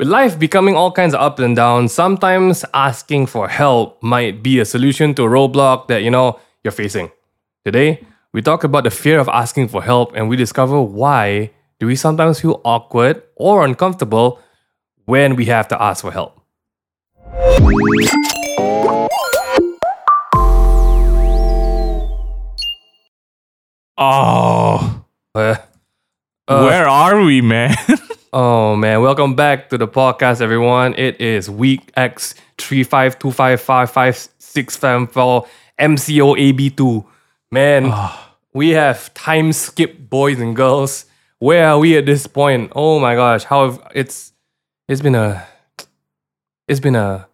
With life becoming all kinds of up and down, sometimes asking for help might be a solution to a roadblock that you know you're facing. Today, we talk about the fear of asking for help and we discover why do we sometimes feel awkward or uncomfortable when we have to ask for help. Oh, Uh, where are we, man? Oh man, welcome back to the podcast, everyone. It is week X three five two five five five six seven four MCO AB two. Man, we have time skip boys and girls. Where are we at this point? Oh my gosh, how have, it's it's been a it's been a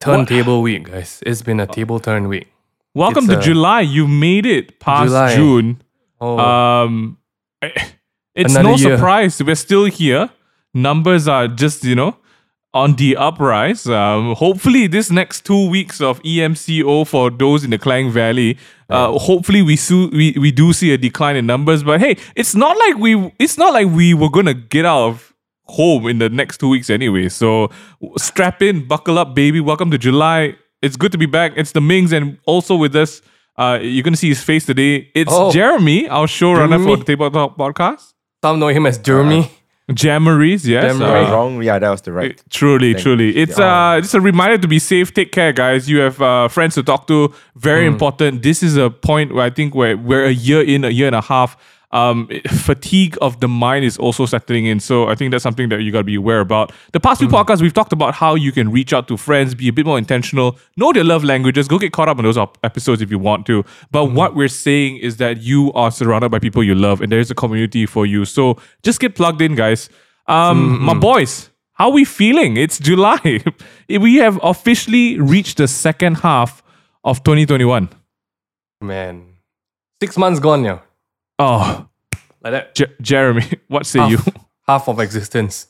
turntable week, guys. It's been a table turn week. Welcome It's, to uh, July. You made it past July. June. Oh, Um, it's Another no year. surprise we're still here. Numbers are just you know on the uprise. Um, hopefully this next two weeks of EMCO for those in the Klang Valley, uh, hopefully we, su- we we do see a decline in numbers. But hey, it's not like we it's not like we were gonna get out of home in the next two weeks anyway. So strap in, buckle up, baby. Welcome to July. It's good to be back. It's the Mings, and also with us, uh, you're gonna see his face today. It's Oh. Jeremy, our showrunner for the Tabletop Podcast. some know him as Jeremy. Jamaries, yes. Jamaries. uh, wrong? Yeah, that was the right. Truly, Thank truly. It's Yeah. uh just a reminder to be safe. Take care, guys. You have uh, friends to talk to. Very important. This is a point where I think we're we're a year in, a year and a half. Um, fatigue of the mind is also settling in. So I think that's something that you gotta be aware about. The past few podcasts we've talked about how you can reach out to friends, be a bit more intentional, know their love languages. Go get caught up on those episodes if you want to. But what we're saying is that you are surrounded by people you love, and there is a community for you. So just get plugged in, guys. Um, my boys, how are we feeling? It's July. we have officially reached the second half of 2021. Man, six months gone now. Oh, Like that, Je- Jeremy, what say you? half, half of existence.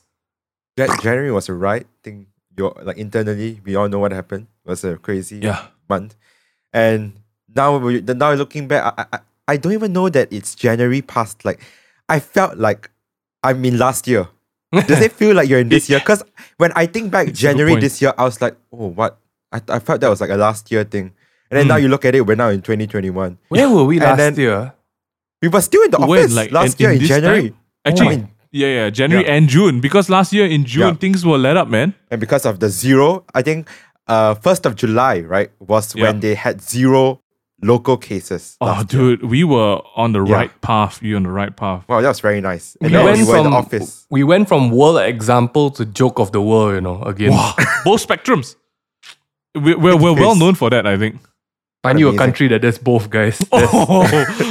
That January was a right thing. You're like internally, we all know what happened. It was a crazy Yeah. month, and now we now looking back, I, I I don't even know that it's January past. Like, I felt like I'm in last year. Does it feel like you're in this year? Because when I think back a good January this year, I was like, oh, what? I, I felt that was like a last year thing. And then Hmm. now you look at it, we're now in 2021. Where were we And last then- year? We were still in the When, office like, last year in in, January. time? Actually, mean- yeah, yeah, January Yeah. and June. Because last year in June, Yeah. things were let up, man. And because of the zero, I think uh first of July, right, was Yeah. when they had zero local cases. Oh, last year. dude, we were on the Yeah. right path. you were on the right path. Wow, that was very nice. And we then went we were in from the office. we went from world example to joke of the world, you know, again. Wow. Both spectrums. We, we're we're well known for that, I think. Find you a country that does both, guys. That's- Oh,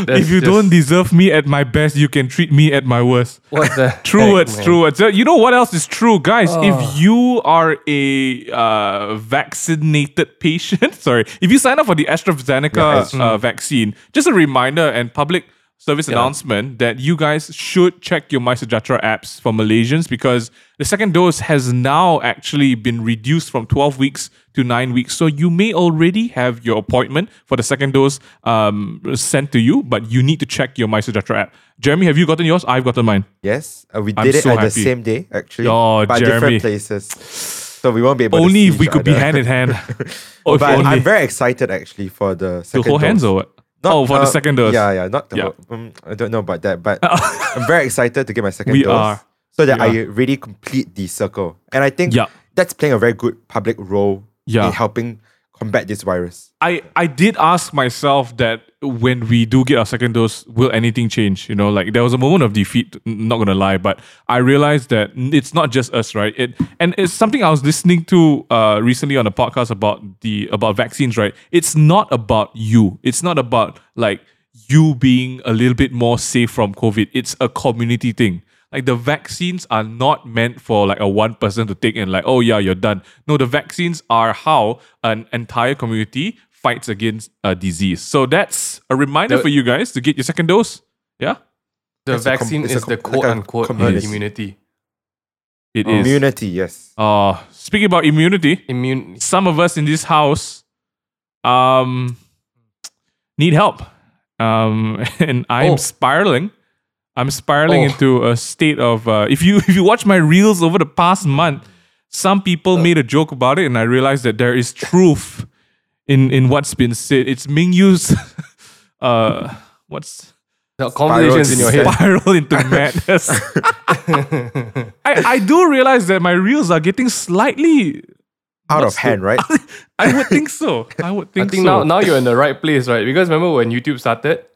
that's if you don't deserve me at my best, you can treat me at my worst. what the True heck, words, man? true words. You know what else is true, guys? Oh. If you are a uh, vaccinated patient, sorry, if you sign up for the AstraZeneca Yeah, uh, vaccine, just a reminder and public service announcement that you guys should check your MySejahtera apps for Malaysians because the second dose has now actually been reduced from 12 weeks to 9 weeks. So you may already have your appointment for the second dose um, sent to you, but you need to check your MySejahtera app. Jeremy, have you gotten yours? I've gotten mine. Yes, uh, we I'm did it so at the same day, actually. Oh, but Jeremy. different places. So we won't be able to Only if we could be hand in hand. But only. I'm very excited actually for the to second hold hands or what? Not, oh, for the uh, second dose. Yeah, yeah, not the Yeah. um, I don't know about that, but I'm very excited to get my second We dose. are. So that We I really complete the circle. And I think Yeah. that's playing a very good public role Yeah. in helping combat this virus. I, I did ask myself that when we do get our second dose, will anything change? You know, like there was a moment of defeat, not gonna lie, but I realized that it's not just us, right? It and it's something I was listening to uh recently on a podcast about the about vaccines, right? It's not about you. It's not about like you being a little bit more safe from COVID. It's a community thing. Like the vaccines are not meant for like a one person to take and like, oh yeah, you're done. No, the vaccines are how an entire community fights against a disease. So that's a reminder The- for you guys to get your second dose. Yeah, The It's a com- vaccine it's a is the com- like quote unquote herd community. immunity. it Oh. is. Immunity, yes. Uh, speaking about immunity, Immune. some of us in this house um need help. Um, and I'm Oh. spiraling. I'm spiraling Oh. into a state of uh, if you if you watch my reels over the past month, some people made a joke about it, and I realized that there is truth in in what's been said. It's Ming Yu's uh what's The conversations in your head. spiral into madness. I, I do realize that my reels are getting slightly Out of hand, right? I would think so. I would think, so. I think, think so. now now you're in the right place, right? Because remember when YouTube started,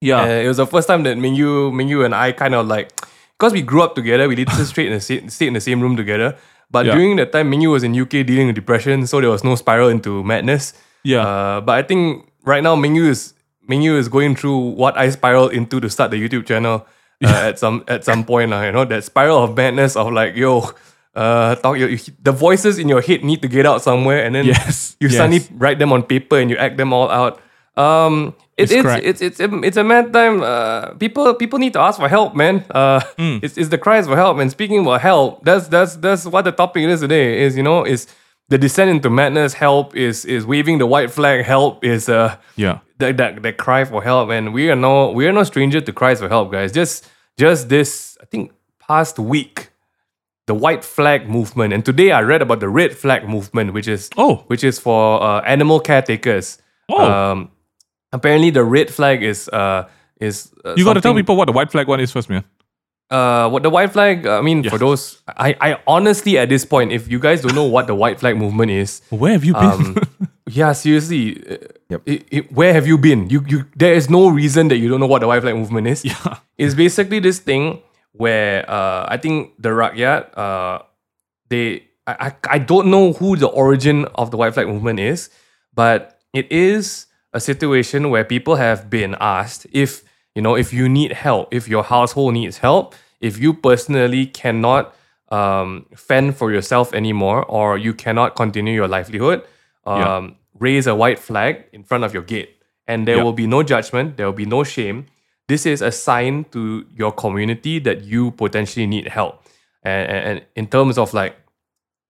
yeah. uh, it was the first time that Mingyu, Mingyu and I kind of like, because we grew up together, we didn't straight in the same, stay in the same room together. But Yeah. during that time, Mingyu was in UK dealing with depression, so there was no spiral into madness. Yeah. Uh, but I think right now Mingyu is Mingyu is going through what I spiraled into to start the YouTube channel uh, at some at some point. Uh, you know that spiral of madness of like yo. Uh, talk, the voices in your head need to get out somewhere, and then Yes, you yes. suddenly write them on paper and you act them all out. Um, it, It's it's, it's it's a, it's a mad time. Uh, people people need to ask for help, man. Uh, Hmm. it's, it's the cries for help. And speaking about help, that's that's that's what the topic is today. Is you know is the descent into madness. Help is is waving the white flag. Help is uh yeah. that that that cry for help. And we are no we are no stranger to cries for help, guys. Just just this I think past week, the white flag movement, and today I read about the red flag movement, which is Oh. which is for uh, animal caretakers. Oh. Um, apparently the red flag is uh is uh, You got to tell people what the white flag one is first, man. uh what the white flag. I mean, for those, I I honestly at this point, if you guys don't know what the white flag movement is, Where have you been? um, yeah, seriously, uh, Yep. it- it- where have you been? You you there is no reason that you don't know what the white flag movement is. yeah. It's basically this thing where uh, I think the Rakyat, uh, they I, I I don't know who the origin of the white flag movement is, but it is a situation where people have been asked if you know if you need help, if your household needs help, if you personally cannot um, fend for yourself anymore, or you cannot continue your livelihood, um, Yeah. raise a white flag in front of your gate, and there Yeah. will be no judgment, there will be no shame. This is a sign to your community that you potentially need help, and, and, and in terms of like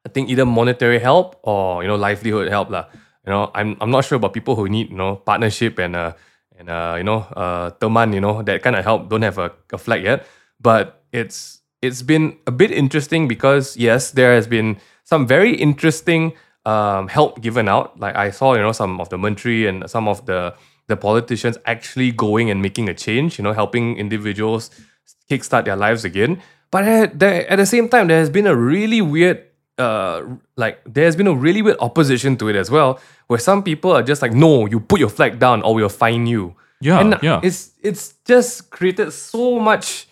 I think either monetary help or you know livelihood help lah. You know, I'm I'm not sure about people who need you know partnership and uh and uh you know uh teman you know that kind of help don't have a, a flag yet, but it's it's been a bit interesting because yes, there has been some very interesting um help given out. Like I saw you know some of the menteri and some of the the politicians actually going and making a change. You know, helping individuals kickstart their lives again. But at the, at the same time, there has been a really weird, uh, like there has been a really weird opposition to it as well, where some people are just like, no, you put your flag down or we'll fine you. Yeah, and yeah. it's it's just created so much.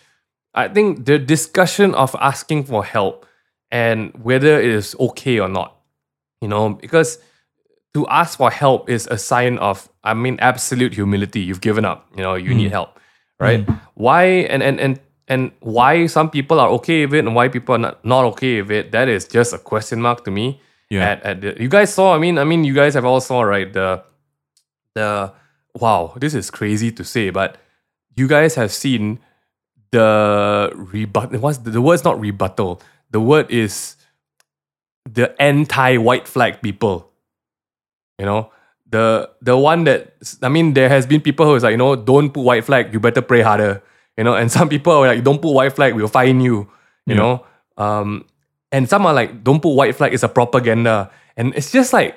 I think the discussion of asking for help and whether it is okay or not, you know, because to ask for help is a sign of, I mean, absolute humility. You've given up. You know, you need help, right? Why and and and and why some people are okay with it and why people are not, not okay with it? That is just a question mark to me. Yeah. At, at the, you guys saw. I mean, I mean, you guys have all saw right the the wow. This is crazy to say, but you guys have seen the rebut. What's the, the word's not rebuttal. The word is the anti-white flag people. You know, the the one that I mean, there has been people who is like, you know, don't put white flag, you better pray harder. You know, and some people are like, don't put white flag, we'll fine you. You Yeah. know, um, and some are like, don't put white flag, it's a propaganda. And it's just like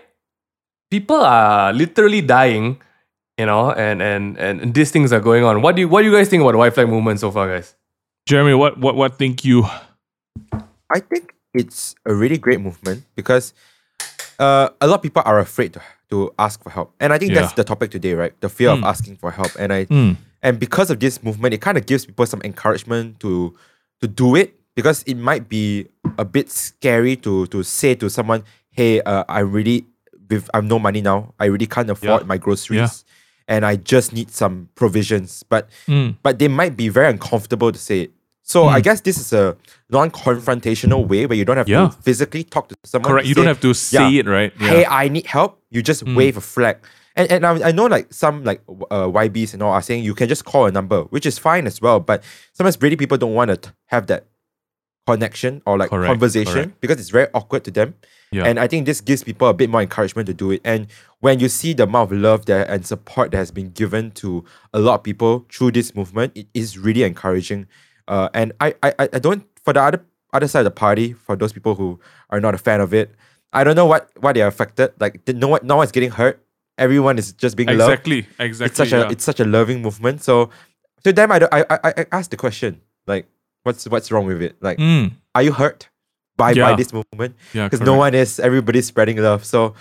people are literally dying, you know, and and and these things are going on. What do you what do you guys think about the white flag movement so far, guys? Jeremy, what what what think you? I think it's a really great movement because uh, a lot of people are afraid to, to ask for help. And I think that's the topic today, right? The fear of asking for help. And I Mm. And because of this movement, it kind of gives people some encouragement to to do it because it might be a bit scary to to say to someone, "Hey, uh, I really with I've no money now. I really can't afford Yeah. my groceries, and I just need some provisions." But Mm. but they might be very uncomfortable to say it. So I guess this is a non-confrontational way where you don't have Yeah. to physically talk to someone. Correct. to You don't have to say yeah, it, right? Hey, I need help. You just Mm. wave a flag. And, and I, I know like some like uh, YBs and all are saying you can just call a number, which is fine as well. But sometimes really people don't want to have that connection or like Correct, conversation correct. because it's very awkward to them. Yeah. And I think this gives people a bit more encouragement to do it. And when you see the amount of love there and support that has been given to a lot of people through this movement, it is really encouraging. Uh, and I, I, I don't for the other other side of the party for those people who are not a fan of it. I don't know what why they are affected. Like no one, no one's getting hurt. Everyone is just being loved. Exactly. Exactly. It's such a it's such a loving movement. So to them, I don't, I I I asked the question like, what's what's wrong with it? Like, Mm, are you hurt by by this movement? yeah. because no one is everybody's spreading love so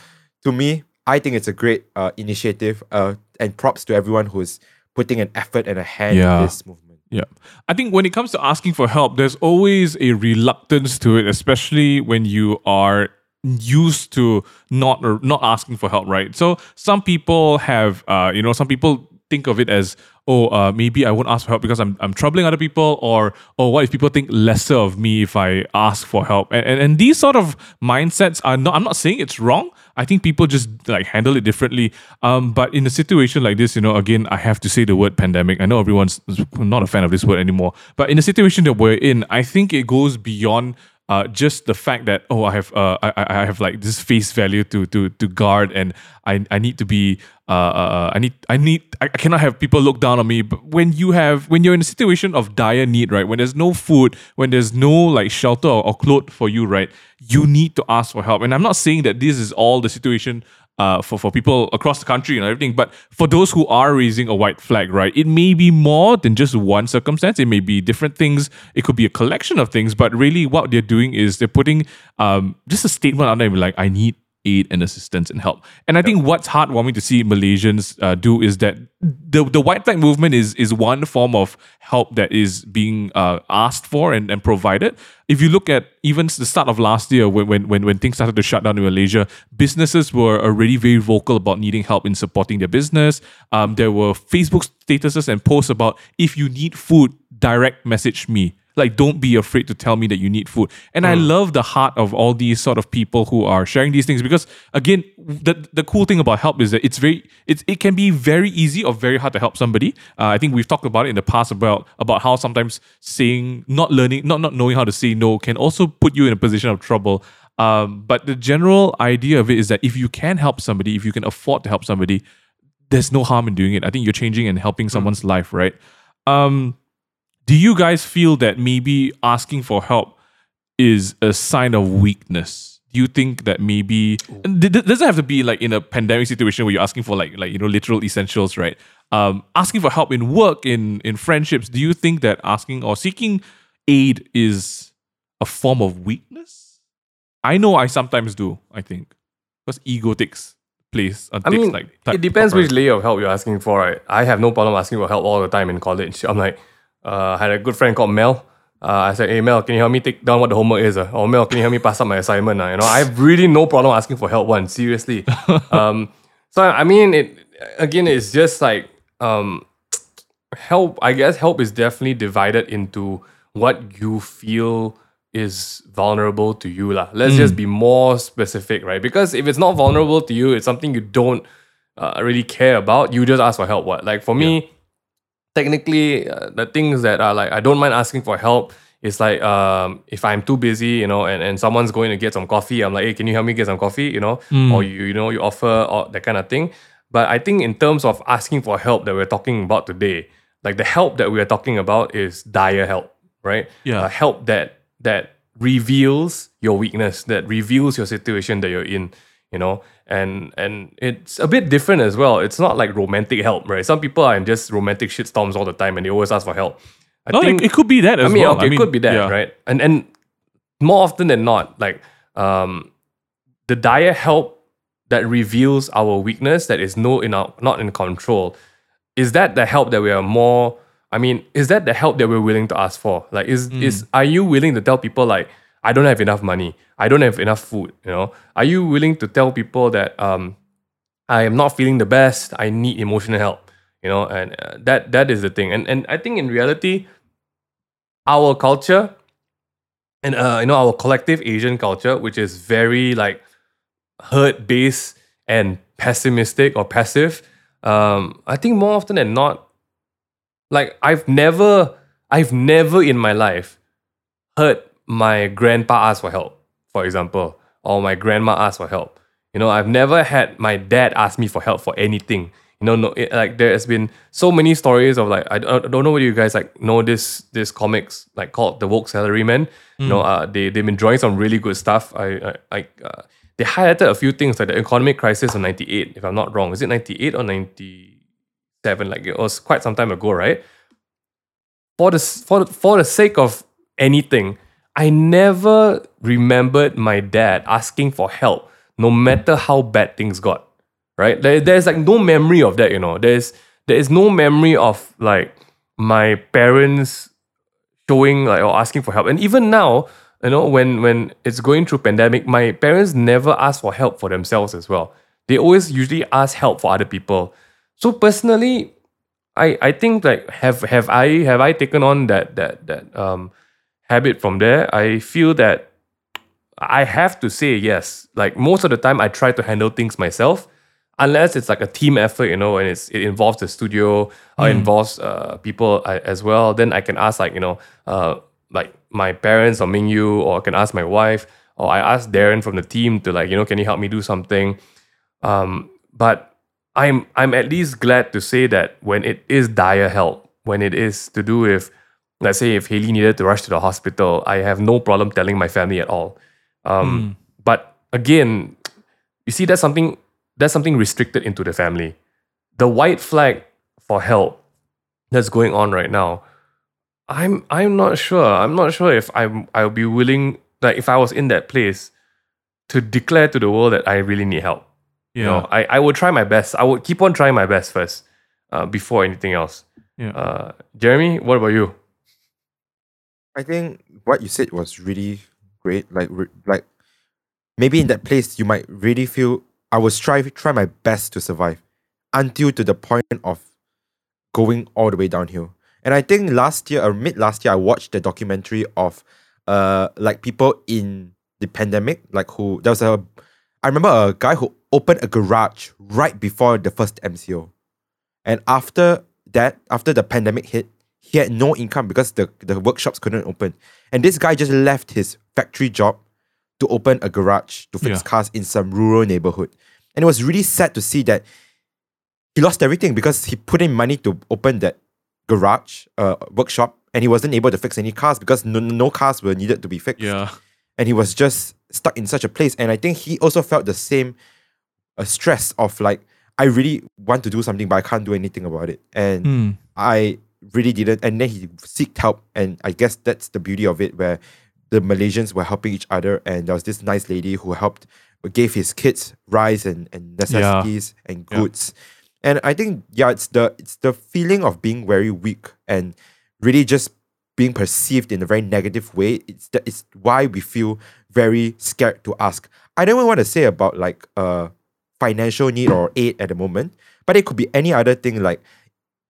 to me i think it's a great uh, initiative uh, and props to everyone who's putting an effort and a hand Yeah. in this movement Yeah. I think when it comes to asking for help, there's always a reluctance to it, especially when you are used to not or not asking for help, right? So some people have uh, you know, some people think of it as, oh, uh, maybe I won't ask for help because I'm I'm troubling other people, or oh, what if people think lesser of me if I ask for help? And and, and these sort of mindsets are not I'm not saying it's wrong. I think people just like handle it differently. Um, but in a situation like this, you know, again, I have to say the word pandemic. I know everyone's not a fan of this word anymore, but in the situation that we're in, I think it goes beyond uh, just the fact that oh, I have uh, I, I have like this face value to to to guard, and I I need to be uh, uh I need I need I, I cannot have people look down on me. But when you have when you're in a situation of dire need, right? When there's no food, when there's no like shelter or, or clothes for you, right? You need to ask for help. And I'm not saying that this is all the situation uh, for, for people across the country and everything. But for those who are raising a white flag, right, it may be more than just one circumstance. It may be different things. It could be a collection of things. But really, what they're doing is they're putting um, just a statement out there like, I need aid and assistance and help. And I think what's heartwarming to see Malaysians uh, do is that the the white flag movement is is one form of help that is being uh, asked for and, and provided. If you look at even the start of last year when, when when when things started to shut down in Malaysia, businesses were already very vocal about needing help in supporting their business. Um, there were Facebook statuses and posts about if you need food, direct message me like don't be afraid to tell me that you need food. And i love the heart of all these sort of people who are sharing these things because again the the cool thing about help is that it's very it's it can be very easy or very hard to help somebody. Uh, i think we've talked about it in the past about about how sometimes saying not learning not not knowing how to say no can also put you in a position of trouble. Um, but the general idea of it is that if you can help somebody if you can afford to help somebody there's no harm in doing it. I think you're changing and helping someone's life right? Um do you guys feel that maybe asking for help is a sign of weakness? Do you think that maybe and it doesn't have to be like in a pandemic situation where you're asking for like like you know literal essentials, right? Um, asking for help in work, in in friendships. Do you think that asking or seeking aid is a form of weakness? I know I sometimes do. I think because ego takes place. Uh, I mean, like it depends which layer of help you're asking for, right? I have no problem asking for help all the time in college. I'm like, uh, I had a good friend called Mel. Uh, I said, hey Mel, can you help me take down what the homework is? Uh? Or Mel, can you help me pass up my assignment? Uh? You know, I have really no problem asking for help. One, seriously. um, so I mean, it again, it's just like um, help. I guess help is definitely divided into what you feel is vulnerable to you, lah. Let's just be more specific, right? Because if it's not vulnerable to you, it's something you don't uh, really care about. You just ask for help. What? Like for me, technically uh, the things that are like I don't mind asking for help It's like um if I'm too busy, you know, and, and someone's going to get some coffee, I'm like, hey, can you help me get some coffee? You know, or you you know you offer or that kind of thing. But I think in terms of asking for help that we're talking about today, like the help that we are talking about is dire help, right? Yeah. Uh, help that that reveals your weakness, that reveals your situation that you're in, you know, and and it's a bit different as well. It's not like romantic help, right? Some people are in just romantic shitstorms all the time and they always ask for help. I No, it, it could be that as I mean, well. okay, it could be that, yeah. right? And and more often than not, like um, the dire help that reveals our weakness that is no in our not in control, is that the help that we are more? I mean, is that the help that we're willing to ask for? Like, is is are you willing to tell people like I don't have enough money, I don't have enough food? You know, are you willing to tell people that um, I am not feeling the best, I need emotional help? You know, and uh, that that is the thing. And and I think in reality, our culture and uh, you know our collective Asian culture, which is very like hurt based and pessimistic or passive. Um, I think more often than not, like I've never, I've never in my life heard my grandpa ask for help, for example, or my grandma ask for help. You know, I've never had my dad ask me for help for anything. You know, no, it, like there has been so many stories of like I don't, I don't know whether you guys like know this this comics like called the Woke Salaryman. You know, uh, they they've been drawing some really good stuff. I I, I uh, they highlighted a few things like the economic crisis of '98, if I'm not wrong. Is it '98 or '97? Like it was quite some time ago, right? For the for the, for the sake of anything, I never remembered my dad asking for help, no matter how bad things got right? There, there's like no memory of that, you know. There's there is no memory of like my parents showing like or asking for help. And even now, you know, when when it's going through pandemic, my parents never ask for help for themselves as well. They always usually ask help for other people. So personally, I I think like have have I have I taken on that that that um habit from there? I feel that I have to say yes. Like most of the time, I try to handle things myself, unless it's like a team effort, you know, and it's it involves the studio, or involves uh, people uh, as well. Then I can ask like you know, uh, like my parents or Mingyu, or I can ask my wife, or I ask Darren from the team to like you know, can you help me do something? Um, but I'm I'm at least glad to say that when it is dire help, when it is to do with, let's say if Haley needed to rush to the hospital, I have no problem telling my family at all. Um, But again, you see, that's something that's something restricted into the family. The white flag for help that's going on right now. I'm I'm not sure. I'm not sure if I'm I'll be willing like if I was in that place to declare to the world that I really need help. Yeah. You know, I, I would try my best. I would keep on trying my best first, uh, before anything else. Yeah. Uh, Jeremy, what about you? I think what you said was really great. Like, re- like maybe in that place you might really feel I will strive, try my best to survive, until to the point of going all the way downhill. And I think last year or mid last year, I watched the documentary of, uh, like people in the pandemic, like who there was a, I remember a guy who opened a garage right before the first MCO, and after that, after the pandemic hit, he had no income because the, the workshops couldn't open. And this guy just left his factory job to open a garage to fix Yeah. cars in some rural neighborhood. And it was really sad to see that he lost everything because he put in money to open that garage uh, workshop and he wasn't able to fix any cars because no, no cars were needed to be fixed Yeah. and he was just stuck in such a place and i think he also felt the same uh, stress of like i really want to do something but i can't do anything about it and Hmm. i really didn't and then he seeked help and i guess that's the beauty of it where the malaysians were helping each other and there was this nice lady who helped gave his kids rice and, and necessities and Yeah. goods. And i think yeah it's the it's the feeling of being very weak and really just being perceived in a very negative way. It's that it's why we feel very scared to ask. I don't even want to say about like uh financial need or aid at the moment but it could be any other thing like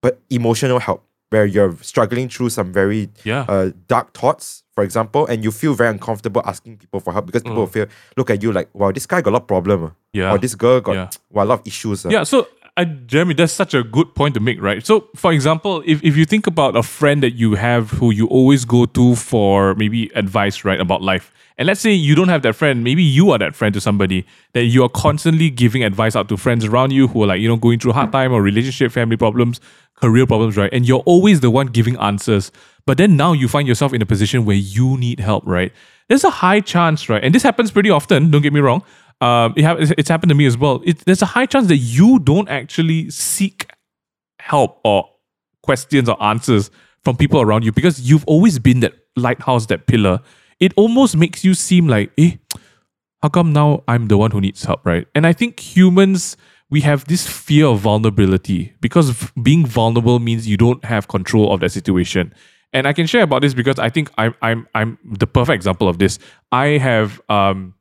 but emotional help where you're struggling through some very Yeah. uh, dark thoughts for example and you feel very uncomfortable asking people for help because people will feel look at you like wow this guy got a lot of problem ah. Yeah. or this girl got Yeah. wow, a lot of issues ah. Yeah, so uh, Jeremy, that's such a good point to make, right? So, for example, if, if you think about a friend that you have who you always go to for maybe advice, right, about life, and let's say you don't have that friend, maybe you are that friend to somebody that you are constantly giving advice out to friends around you who are like, you know, going through hard time or relationship, family problems, career problems, right? And you're always the one giving answers. But then now you find yourself in a position where you need help, right? There's a high chance, right? And this happens pretty often, don't get me wrong. Um, it hap- it's happened to me as well. It, there's a high chance that you don't actually seek help or questions or answers from people around you because you've always been that lighthouse, that pillar. It almost makes you seem like, eh, how come now I'm the one who needs help, right? And I think humans, we have this fear of vulnerability because being vulnerable means you don't have control of that situation. And I can share about this because I think I'm I'm I'm the perfect example of this. I have um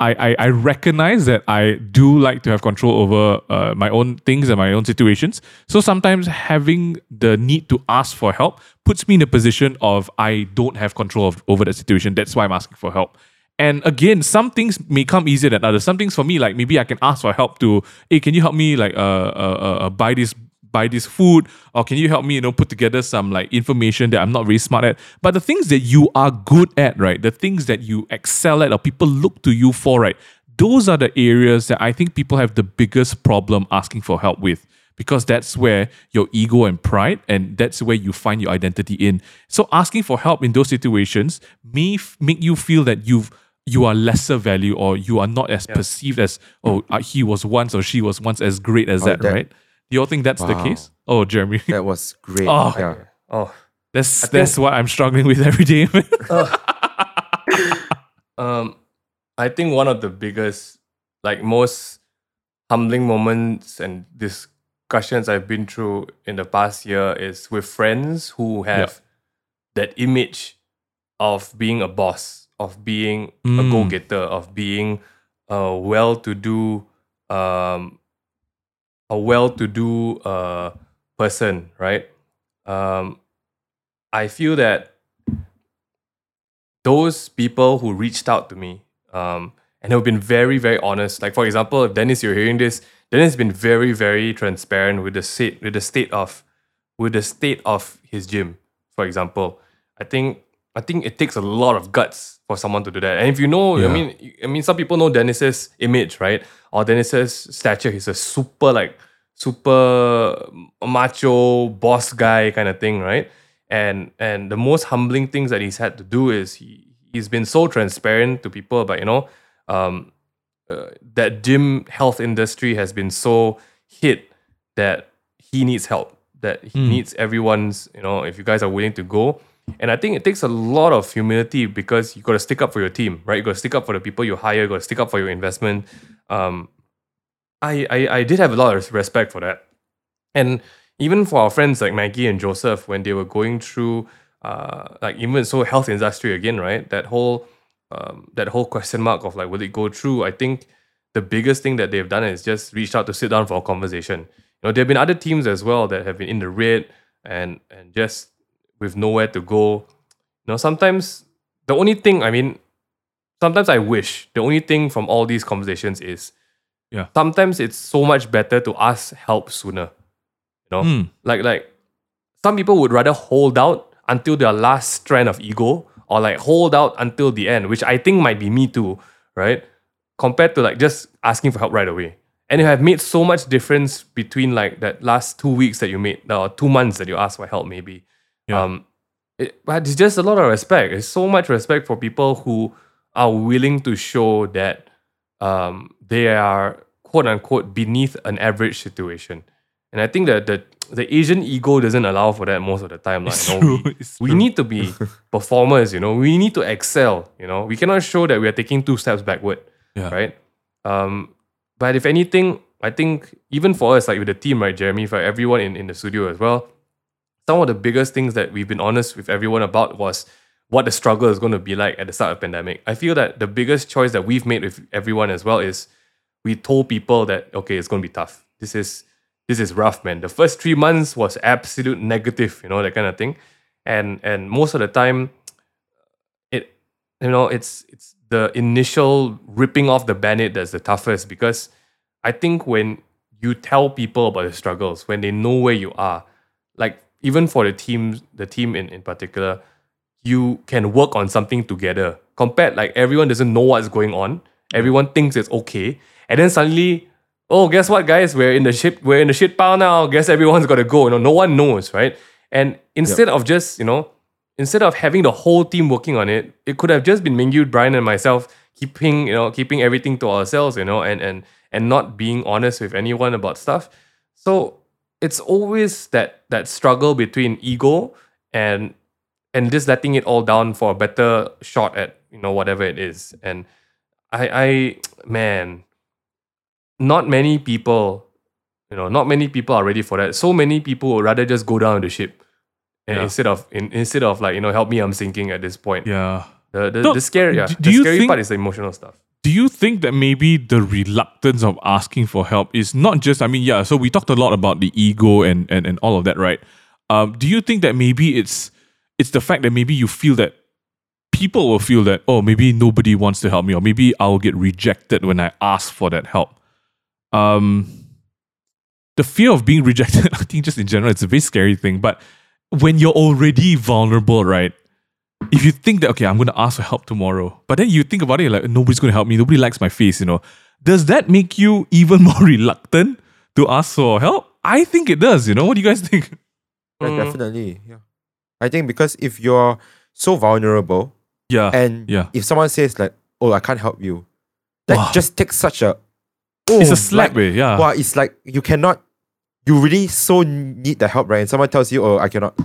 I, I, I recognize that I do like to have control over uh, my own things and my own situations. So sometimes having the need to ask for help puts me in a position of I don't have control of, over that situation. That's why I'm asking for help. And again, some things may come easier than others. Some things for me, like maybe I can ask for help to, hey, can you help me like uh, uh, uh, uh buy this buy this food or can you help me you know put together some like information that i'm not very smart at but the things that you are good at right the things that you excel at or people look to you for right those are the areas that i think people have the biggest problem asking for help with because that's where your ego and pride and that's where you find your identity in. So asking for help in those situations may f- make you feel that you've you are lesser value or you are not as perceived as oh uh, he was once or she was once as great as Oh, that, that- right? Do you all think that's the case? Oh, Jeremy, That was great. Oh. yeah. Oh, that's think- that's what I'm struggling with every day. man. um, I think one of the biggest, like most humbling moments and discussions I've been through in the past year is with friends who have that image of being a boss, of being a Mm. go getter, of being a well to do, um, a well to do uh, person, right? Um, I feel that those people who reached out to me um, and have been very, very honest. Like for example, if Dennis, you're hearing this, Dennis has been very, very transparent with the state, with the state of, with the state of his gym. For example, I think I think it takes a lot of guts for someone to do that. And if you know, Yeah. I mean, I mean, some people know Dennis's image, right? Or Dennis's stature. He's a super like super macho boss guy kind of thing, right? And and the most humbling things that he's had to do is he he's been so transparent to people about you know um, uh, that gym health industry has been so hit that he needs help that he needs everyone's you know if you guys are willing to go. And i think it takes a lot of humility because you got to stick up for your team right? You got to stick up for the people you hire you got to stick up for your investment. Um, I, I i did have a lot of respect for that. And even for our friends like Maggie and Joseph, when they were going through, uh, like even so health industry again, right? That whole, um, that whole question mark of like, will it go through? I think the biggest thing that they've done is just reached out to sit down for a conversation. You know, there have been other teams as well that have been in the red and and just with nowhere to go. You know, sometimes the only thing I mean, sometimes I wish the only thing from all these conversations is, Yeah. sometimes it's so much better to ask help sooner. You know, Hmm. like like some people would rather hold out until their last strand of ego or like hold out until the end, which I think might be me too, right? Compared to like just asking for help right away. And you have made so much difference between like that last two weeks that you made, or two months that you asked for help, maybe. Yeah. Um, it, but it's just a lot of respect. It's so much respect for people who are willing to show that um, they are quote unquote beneath an average situation. And I think that the the Asian ego doesn't allow for that most of the time. Like, It's you know, true, we, we need to be performers, you know, we need to excel, you know. We cannot show that we are taking two steps backward, Yeah. right? Um, but if anything, I think even for us, like with the team, right, Jeremy, for everyone in, in the studio as well, some of the biggest things that we've been honest with everyone about was what the struggle is going to be like at the start of the pandemic. I feel that the biggest choice that we've made with everyone as well is we told people that okay, it's going to be tough. This is this is rough, man. The first three months was absolute negative, you know, that kind of thing, and and most of the time, it you know it's it's the initial ripping off the band-aid that's the toughest because I think when you tell people about the struggles, when they know where you are, like even for the teams, the team in, in particular, you can work on something together. Compared, like everyone doesn't know what's going on. Everyone thinks it's okay. And then suddenly, oh, guess what, guys? We're in the shit, we're in the shit pile now. Guess everyone's gotta go. You know, no one knows, right? And instead of just, you know, instead of having the whole team working on it, it could have just been Mingyu, Brian, and myself keeping, you know, keeping everything to ourselves, you know, and and and not being honest with anyone about stuff. So it's always that that struggle between ego and and just letting it all down for a better shot at you know whatever it is. And I I man, not many people, you know, not many people are ready for that. So many people would rather just go down the ship. And Yeah. instead of in, instead of like, you know, help me, I'm sinking at this point. Yeah. The the, No, the scary yeah, d- the scary think- part is the emotional stuff. Do you think that maybe the reluctance of asking for help is not just, I mean, yeah, so we talked a lot about the ego and, and, and all of that, right? Um, do you think that maybe it's it's the fact that maybe you feel that people will feel that, oh, maybe nobody wants to help me, or maybe I'll get rejected when I ask for that help? Um, the fear of being rejected, I think just in general, it's a very scary thing. But when you're already vulnerable, right? if you think that okay, I'm gonna ask for help tomorrow, but then you think about it like nobody's gonna help me, nobody likes my face, you know, does that make you even more reluctant to ask for help? I think it does. You know, what do you guys think? Yeah, Mm. definitely. Yeah. I think because if you're so vulnerable Yeah, and yeah. if someone says like, "Oh, I can't help you," that Wow. just takes such a oh, it's a oh, slap, like, yeah. Wow, it's like you cannot. You really so need the help, right? And someone tells you, "Oh, I cannot,"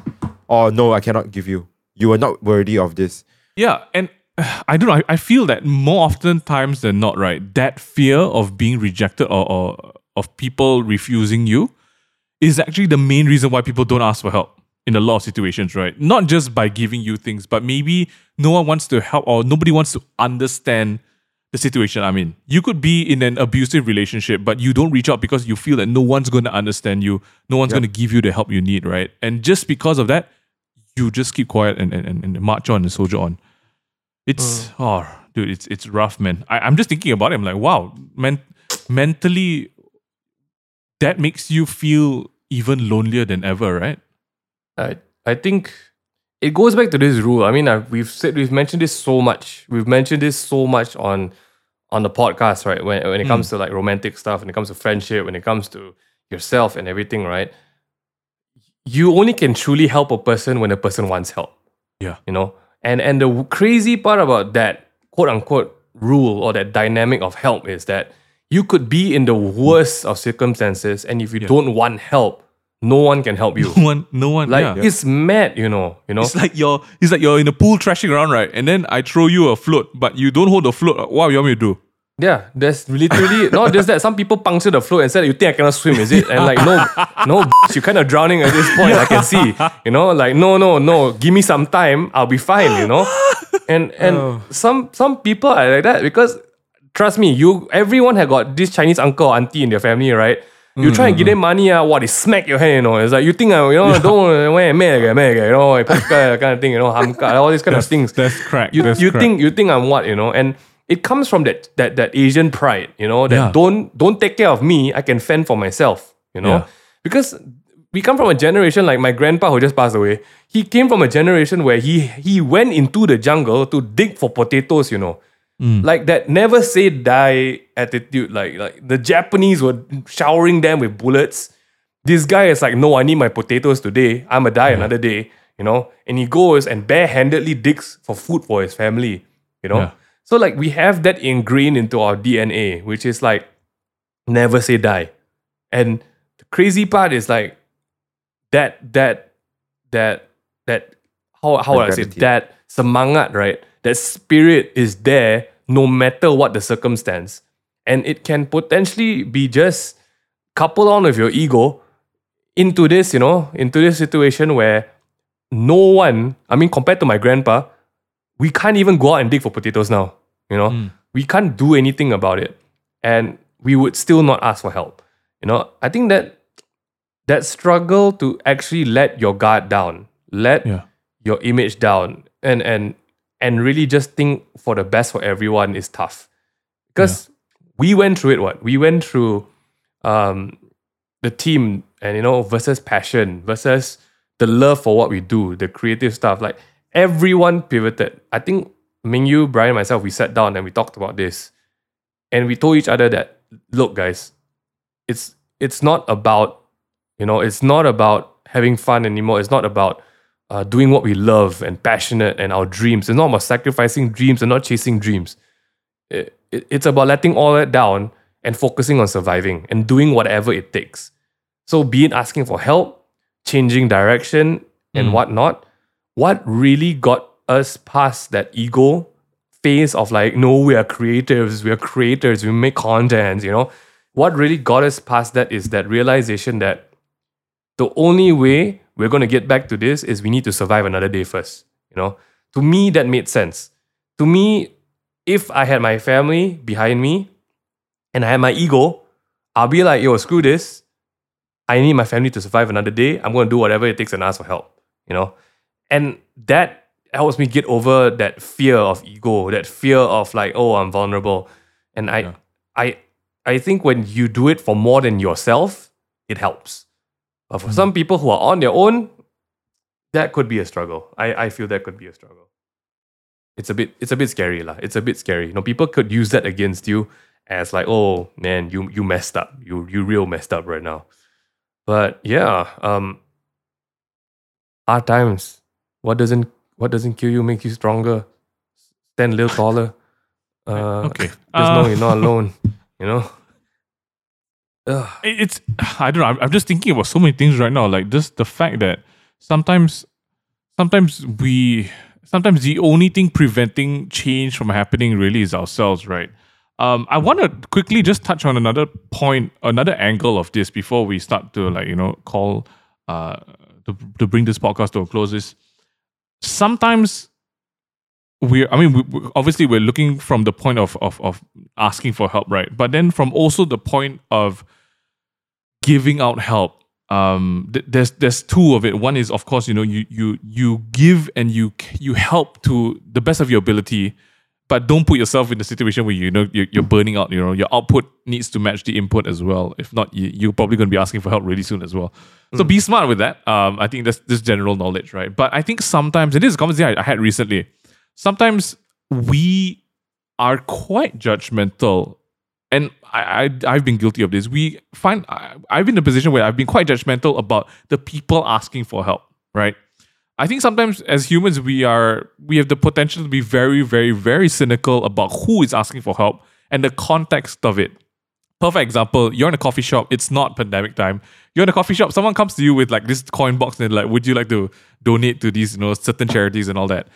or "No, I cannot give you. You are not worthy of this." Yeah, and I don't know. I, I feel that more often times than not, right? That fear of being rejected or, or of people refusing you is actually the main reason why people don't ask for help in a lot of situations, right? Not just by giving you things, but maybe no one wants to help or nobody wants to understand the situation I'm in. You could be in an abusive relationship, but you don't reach out because you feel that no one's going to understand you, no one's Yeah. going to give you the help you need, right? And just because of that, you just keep quiet and, and, and march on and soldier on. It's mm. oh dude, it's it's rough, man. I, I'm just thinking about it. I'm like, wow, man mentally that makes you feel even lonelier than ever, right? I I think it goes back to this rule. I mean, i we've said we've mentioned this so much. We've mentioned this so much on on the podcast, right? When when it hmm. comes to like romantic stuff, when it comes to friendship, when it comes to yourself and everything, right? You only can truly help a person when a person wants help. Yeah. You know? And and the crazy part about that quote unquote rule or that dynamic of help is that you could be in the worst of circumstances and if you don't want help, no one can help you. No one, no one. Like yeah. it's mad, you know. You know. It's like you're, it's like you're in a pool trashing around, right? And then I throw you a float, but you don't hold the float. What you want me to do? yeah, there's literally not just that. Some people puncture the float and said, "You think I cannot swim? Is it?" And like, no, no, bitch, you're kind of drowning at this point. I can see. You know, like, no, no, no. Give me some time. I'll be fine. You know. And and oh. some some people are like that because trust me, you everyone had got this Chinese uncle or auntie in their family, right? You try and give mm-hmm. them money, ah, uh, what they smack your hand, you know. It's like you think, uh, you know, don't eh, wear mega, mega, eh, eh, you know, that kind of thing, you know, hamka, all these kind of things. That's crack. you, That's you think you think I'm what you know, and it comes from that that that Asian pride, you know, that Yeah. don't don't take care of me, I can fend for myself, you know, Yeah. because we come from a generation like my grandpa who just passed away. He came from a generation where he he went into the jungle to dig for potatoes, you know. Mm. Like that never say die attitude. Like like the Japanese were showering them with bullets. This guy is like, no, I need my potatoes today. I'ma die another day, you know. And he goes and barehandedly digs for food for his family, you know. Yeah. So like we have that ingrained into our DNA, which is like never say die. And the crazy part is like that that that that how how would I say that semangat, right? That spirit is there no matter what the circumstance. And it can potentially be just coupled on with your ego into this, you know, into this situation where no one, I mean, compared to my grandpa, we can't even go out and dig for potatoes now. You know, hmm. we can't do anything about it. And we would still not ask for help. You know, I think that that struggle to actually let your guard down, let Yeah. your image down, and and and really just think for the best for everyone is tough. Because we went through it. What we went through, um, the team and you know versus passion versus the love for what we do, the creative stuff. Like everyone pivoted. I think Ming Yu, Brian, myself, we sat down and we talked about this, and we told each other that look, guys, it's it's not about you know it's not about having fun anymore. It's not about uh, doing what we love and passionate and our dreams. It's not about sacrificing dreams and not chasing dreams. It, it- it's about letting all that down and focusing on surviving and doing whatever it takes. So, be it asking for help, changing direction, and whatnot, what really got us past that ego phase of like, no, we are creatives, we are creators, we make content, you know? What really got us past that is that realization that the only way we're going to get back to this is we need to survive another day first, you know? To me, that made sense. To me, if I had my family behind me and I had my ego, I'll be like, yo, screw this. I need my family to survive another day. I'm going to do whatever it takes and ask for help, you know? And that helps me get over that fear of ego, that fear of like, oh, I'm vulnerable. And I, Yeah. I, I think when you do it for more than yourself, it helps. But for some people who are on their own, that could be a struggle. I, I feel that could be a struggle. It's a bit it's a bit scary, lah. It's a bit scary. You know, people could use that against you as like, oh man, you you messed up. You you real messed up right now. But yeah, um, hard times. What doesn't what doesn't kill you makes you stronger. Stand a little taller. Uh, Okay. Just Uh, know you're not alone. You know. Ugh. it's I don't know. I'm, just thinking about so many things right now. Like just the fact that sometimes, sometimes we, sometimes the only thing preventing change from happening really is ourselves, right? Um, I want to quickly just touch on another point, another angle of this before we start to like you know call, uh, to to bring this podcast to a close. Is sometimes we're i mean we, we- obviously we're looking from the point of, of of asking for help right but then from also the point of giving out help. Um th- there's there's two of it. One is of course you know you you you give and you you help to the best of your ability but don't put yourself in the situation where you know you're, you're burning out you know. Your output needs to match the input as well. If not you, you're probably going to be asking for help really soon as well. So be smart with that. Um i think that's this general knowledge right? But i think sometimes and this is a conversation I, I had recently sometimes we are quite judgmental and I, I I've been guilty of this. We find I, I've been in a position where I've been quite judgmental about the people asking for help. Right. I think sometimes as humans we are we have the potential to be very very very cynical about who is asking for help and the context of it. Perfect example, you're in a coffee shop, it's not pandemic time. You're in a coffee shop, someone comes to you with like this coin box and like, would you like to donate to these, you know, certain charities and all that?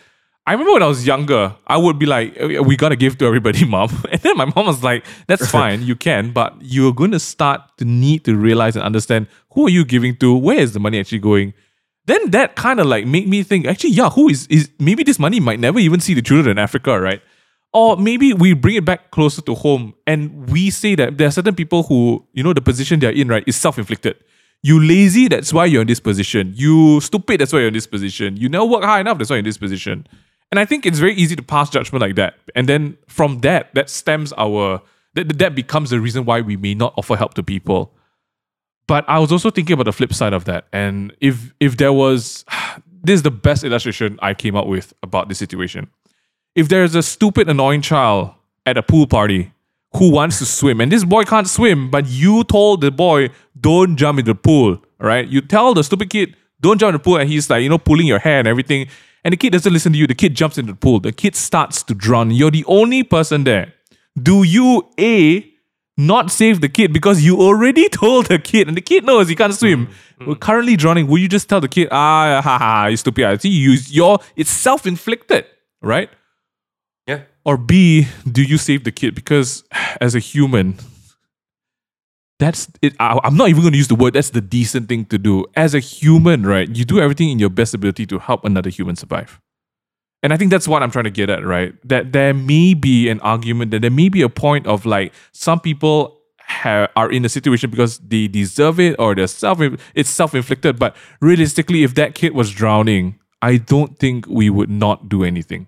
I remember when I was younger, I would be like, "Uh, we gotta give to everybody, mom. And then my mom was like, that's fine, you can, but you're gonna start to need to realize and understand who are you giving to, where is the money actually going. Then that kind of like made me think, actually, yeah, who is is maybe this money might never even see the children in Africa, right? Or maybe we bring it back closer to home and we say that there are certain people who, you know, the position they're in, right, is self-inflicted. You lazy, that's why you're in this position. You stupid, that's why you're in this position. You never work hard enough, that's why you're in this position. And I think it's very easy to pass judgment like that. And then from that, that stems our that, that becomes the reason why we may not offer help to people. But I was also thinking about the flip side of that. And if if there was this is the best illustration I came up with about this situation. If there's a stupid, annoying child at a pool party who wants to swim, and this boy can't swim, but you told the boy, don't jump in the pool, right? You tell the stupid kid, don't jump in the pool, and he's like, you know, pulling your hair and everything. And the kid doesn't listen to you. The kid jumps into the pool. The kid starts to drown. You're the only person there. Do you A not save the kid because you already told the kid and the kid knows he can't swim. We're currently drowning. Will you just tell the kid, ah, ha, ha, you stupid. I see you your, it's self inflicted, right? Yeah. Or B, do you save the kid? Because as a human, that's it. I, I'm not even going to use the word. That's the decent thing to do. As a human, right? You do everything in your best ability to help another human survive. And I think that's what I'm trying to get at, right? That there may be an argument, that there may be a point of like some people ha- are in a situation because they deserve it or they're self it's self inflicted. But realistically, if that kid was drowning, I don't think we would not do anything.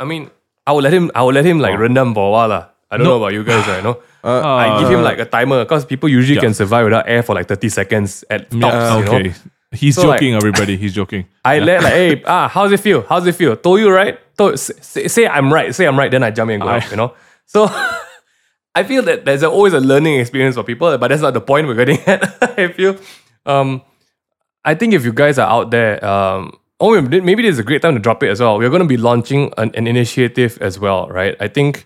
I mean, I will let him. I will let him like rendam for a while. lah. I don't No. know about you guys, right? No, Uh, I give him like a timer because people usually Yeah. can survive without air for like thirty seconds at tops. Yeah, you know? okay. He's So, like- joking, everybody. He's joking. I let like, hey, ah, how's it feel? How's it feel? Told you right? Told, say, say I'm right. Say I'm right. Then I jump in and go I- up. You know. So I feel that there's always a learning experience for people, but that's not the point we're getting at. I feel. Um, I think if you guys are out there, um, oh, maybe maybe this is a great time to drop it as well. We're going to be launching an, an initiative as well, right? I think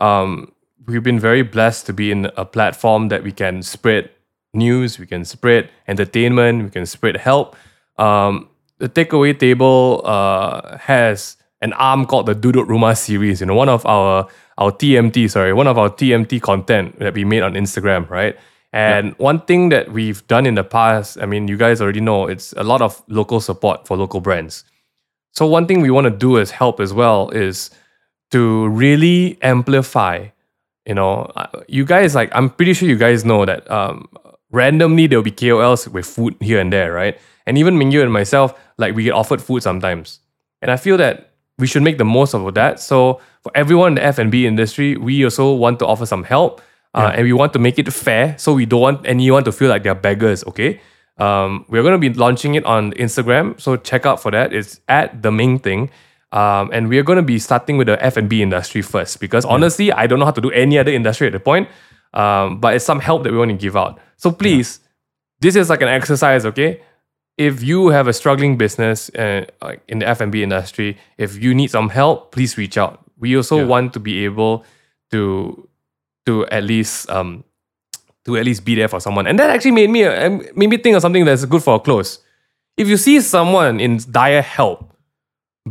um, we've been very blessed to be in a platform that we can spread news, we can spread entertainment, we can spread help. Um, the takeaway table uh, has an arm called the Duduk Rumah series. You know, one of our our TMT, sorry, one of our TMT content that we made on Instagram, right? And one thing that we've done in the past, I mean, you guys already know, it's a lot of local support for local brands. So one thing we want to do as help as well is to really amplify. You know, you guys like I'm pretty sure you guys know that um, randomly there'll be KOLs with food here and there, right? And even Mingyu and myself, like we get offered food sometimes, and I feel that we should make the most of that. So for everyone in the F and B industry, we also want to offer some help, uh, and we want to make it fair. So we don't want anyone to feel like they're beggars. Okay. Um, we're going to be launching it on Instagram, so check out for that. It's at the main thing. Um, and we're going to be starting with the F&B industry first because honestly, I don't know how to do any other industry at the point. Um, but it's some help that we want to give out. So please this is like an exercise, okay? If you have a struggling business uh, like in the F&B industry, if you need some help, please reach out. We also want to be able to to at least um to at least be there for someone. And that actually made me uh, made me think of something that's good for a close. If you see someone in dire help,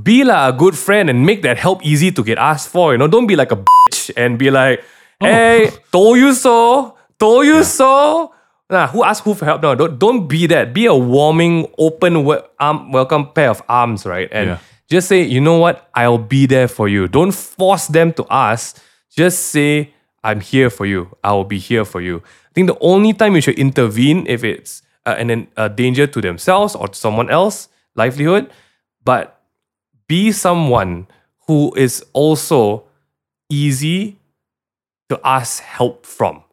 be like a good friend and make that help easy to get asked for. You know, don't be like a bitch and be like, "Hey, told you so, told you so." Nah, who asked who for help? No, don't don't be that. Be a warming, open, arm, welcome pair of arms, right? And Yeah. just say, you know what, I'll be there for you. Don't force them to ask. Just say, I'm here for you. I will be here for you. I think the only time you should intervene if it's uh, an, a danger to themselves or to someone else livelihood, but be someone who is also easy to ask help from.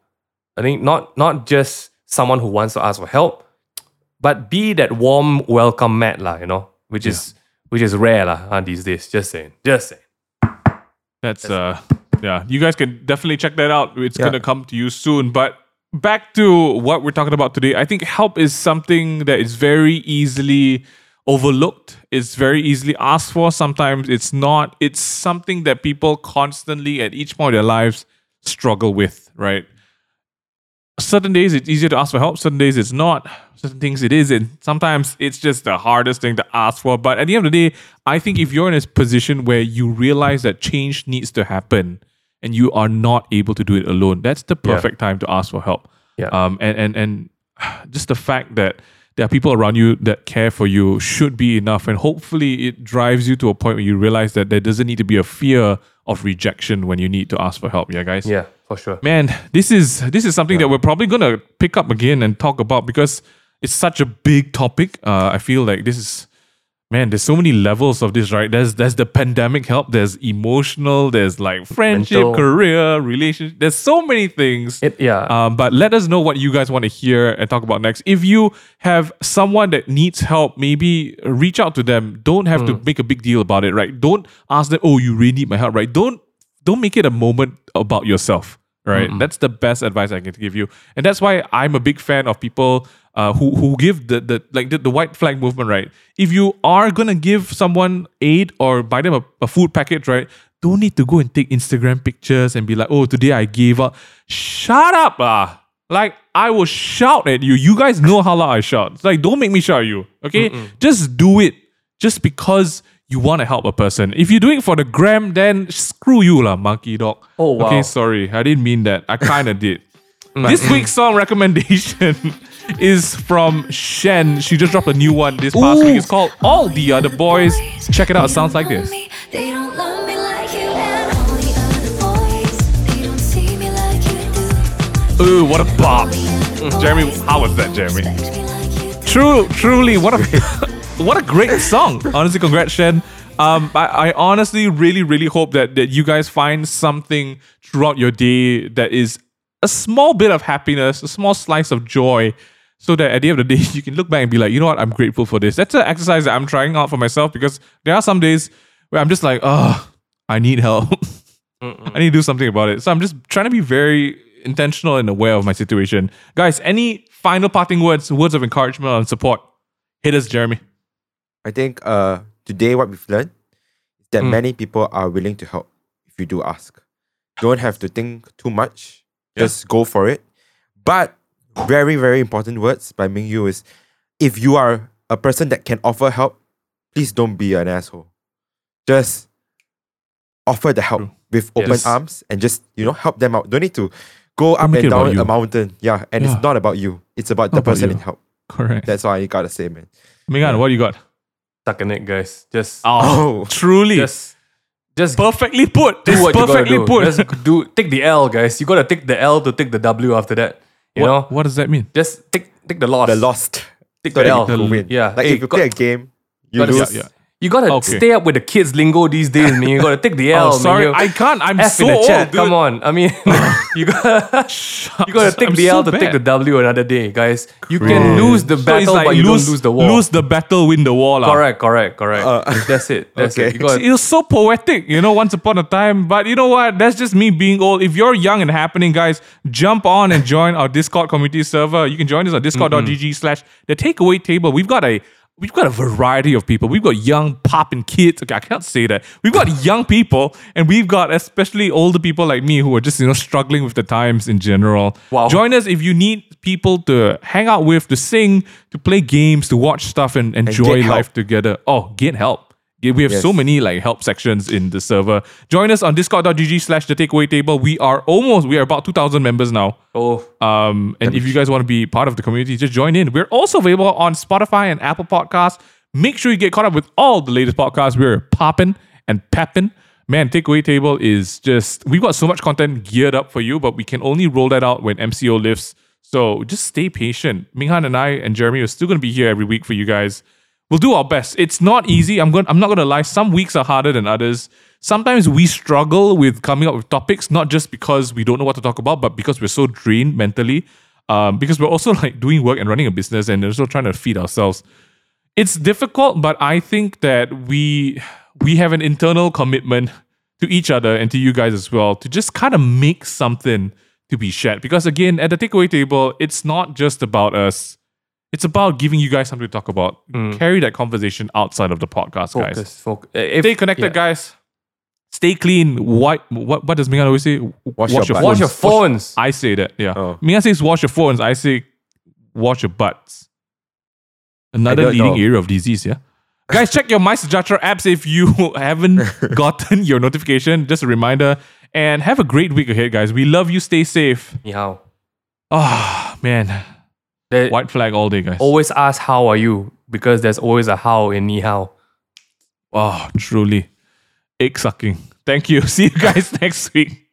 I think not not just someone who wants to ask for help, but be that warm welcome mat lah, you know, which is which is rare lah huh, these days. Just saying, just saying. That's uh yeah, you guys can definitely check that out. It's Yeah. gonna come to you soon. But back to what we're talking about today, I think help is something that is very easily overlooked. It's very easily asked for. Sometimes it's not. It's something that people constantly at each point of their lives struggle with, right? certain days it's easier to ask for help certain days it's not certain things it is, and sometimes it's just the hardest thing to ask for but at the end of the day i think if you're in a position where you realize that change needs to happen and you are not able to do it alone that's the perfect time to ask for help Yeah. um and and and just the fact that there are people around you that care for you should be enough and hopefully it drives you to a point where you realize that there doesn't need to be a fear of rejection when you need to ask for help yeah guys? Yeah, for sure. man this is this is something that we're probably gonna pick up again and talk about because it's such a big topic. Uh, i feel like this is man there's so many levels of this right there's there's the pandemic help there's emotional there's like friendship Mental. career relationship there's so many things It yeah. um, but let us know what you guys want to hear and talk about next. If you have someone that needs help, maybe reach out to them. Don't have to make a big deal about it, right? Don't ask them, "Oh, you really need my help," right? Don't don't make it a moment about yourself, right? That's the best advice I can give you, and that's why I'm a big fan of people uh, who who give the the like the, the white flag movement, right? If you are gonna give someone aid or buy them a, a food package, right? Don't need to go and take Instagram pictures and be like, oh, today I gave up. Shut up, ah. Like I will shout at you. You guys know how loud I shout. Like, don't make me shout at you. Okay? Just do it. Just because you want to help a person. If you're doing it for the gram, then screw you, lah, monkey dog. Oh, wow. Okay, sorry. I didn't mean that. I kinda did. This week's song recommendation is from Shen. She just dropped a new one this past Ooh. week. It's called All the Other Boys. Check it out. It sounds like this. They don't love me like you and all the other boys. They don't see me like you do. Ooh, what a bop. Jeremy, how was that, Jeremy? Respect me like you do. True, truly, what a what a great song. Honestly, congrats, Shen. Um, I, I honestly really, really hope that that you guys find something throughout your day that is a small bit of happiness, a small slice of joy, so that at the end of the day you can look back and be like, you know what, I'm grateful for this. That's an exercise that I'm trying out for myself because there are some days where I'm just like, oh, I need help. I need to do something about it. So I'm just trying to be very intentional and aware of my situation. Guys, any final parting words, words of encouragement and support? Hit us, Jeremy. I think uh, today what we've learned is that many people are willing to help if you do ask. Don't have to think too much. Just go for it. But very, very important words by Ming Yu is if you are a person that can offer help, please don't be an asshole. Just offer the help True. with open Yes. arms and just, you know, help them out. Don't need to go up and down a mountain. Yeah. And Yeah. it's not about you. It's about Not the person you. in help. Correct. That's all I gotta say, man. Megan, what do you got? Stuck in it, guys. Just oh, oh. truly. just just perfectly put. do It's what you gotta perfectly do. put. Just do take the L, guys. You gotta take the L to take the W after that. You what, know, what does that mean? just take take the loss. The lost. Take So the that L. you could win. Yeah, Like Hey, if you got- play a game, you lose. Yeah, yeah. You gotta Okay. stay up with the kids lingo these days, man. You gotta take the oh, L. Oh, sorry, You- I can't. I'm F so in the old, chat. dude. Come on. I mean, you gotta you gotta take I'm the so L to take the W another day, guys. You can lose the So battle, like but you lose, don't lose the war. Lose the battle, win the war, lah. correct, correct, correct. Uh, that's it. That's okay. it. Gotta, It was so poetic, you know, once upon a time. But you know what? That's just me being old. If you're young and happening, guys, jump on and join our Discord community server. You can join us on discord.gg slash the takeaway table. We've got a we've got a variety of people. We've got young popping kids. Okay, I can't say that. We've got young people and we've got especially older people like me who are just, you know, struggling with the times in general. Wow. Join us if you need people to hang out with, to sing, to play games, to watch stuff and enjoy help. life together. Oh, get help. We have so many like help sections in the server. Join us on discord.gg slash the takeaway table. We are almost, we are about 2,000 members now. oh, Um, and if you guys want to be part of the community, just join in. We're also available on Spotify and Apple Podcasts. Make sure you get caught up with all the latest podcasts. We're popping and pepping. Man, Takeaway Table is just, we've got so much content geared up for you, but we can only roll that out when MCO lifts. So just stay patient. Minghan and I and Jeremy are still going to be here every week for you guys. We'll do our best. It's not easy. I'm going. I'm not going to lie. Some weeks are harder than others. Sometimes we struggle with coming up with topics, not just because we don't know what to talk about, but because we're so drained mentally. Um, because we're also like doing work and running a business, and also trying to feed ourselves. It's difficult, but I think that we we have an internal commitment to each other and to you guys as well to just kind of make something to be shared. Because again, at the takeaway table, it's not just about us. It's about giving you guys something to talk about. Carry that conversation outside of the podcast, guys. focus, focus. If, Stay connected, yeah. guys. Stay clean. What what what does Mingan always say? Wash your butt. Wash your phones. I say that. Yeah. Oh. Mingan says wash your phones. I say wash your butts. Another leading know. area of disease. Yeah. Guys, check your MySejahtera apps if you haven't gotten your notification. Just a reminder. And have a great week ahead, guys. We love you. Stay safe. Ni hao. Ah, man. White flag all day, guys. always ask how are you because there's always a how in ni hao. Oh, truly. Egg sucking. Thank you. See you guys next week.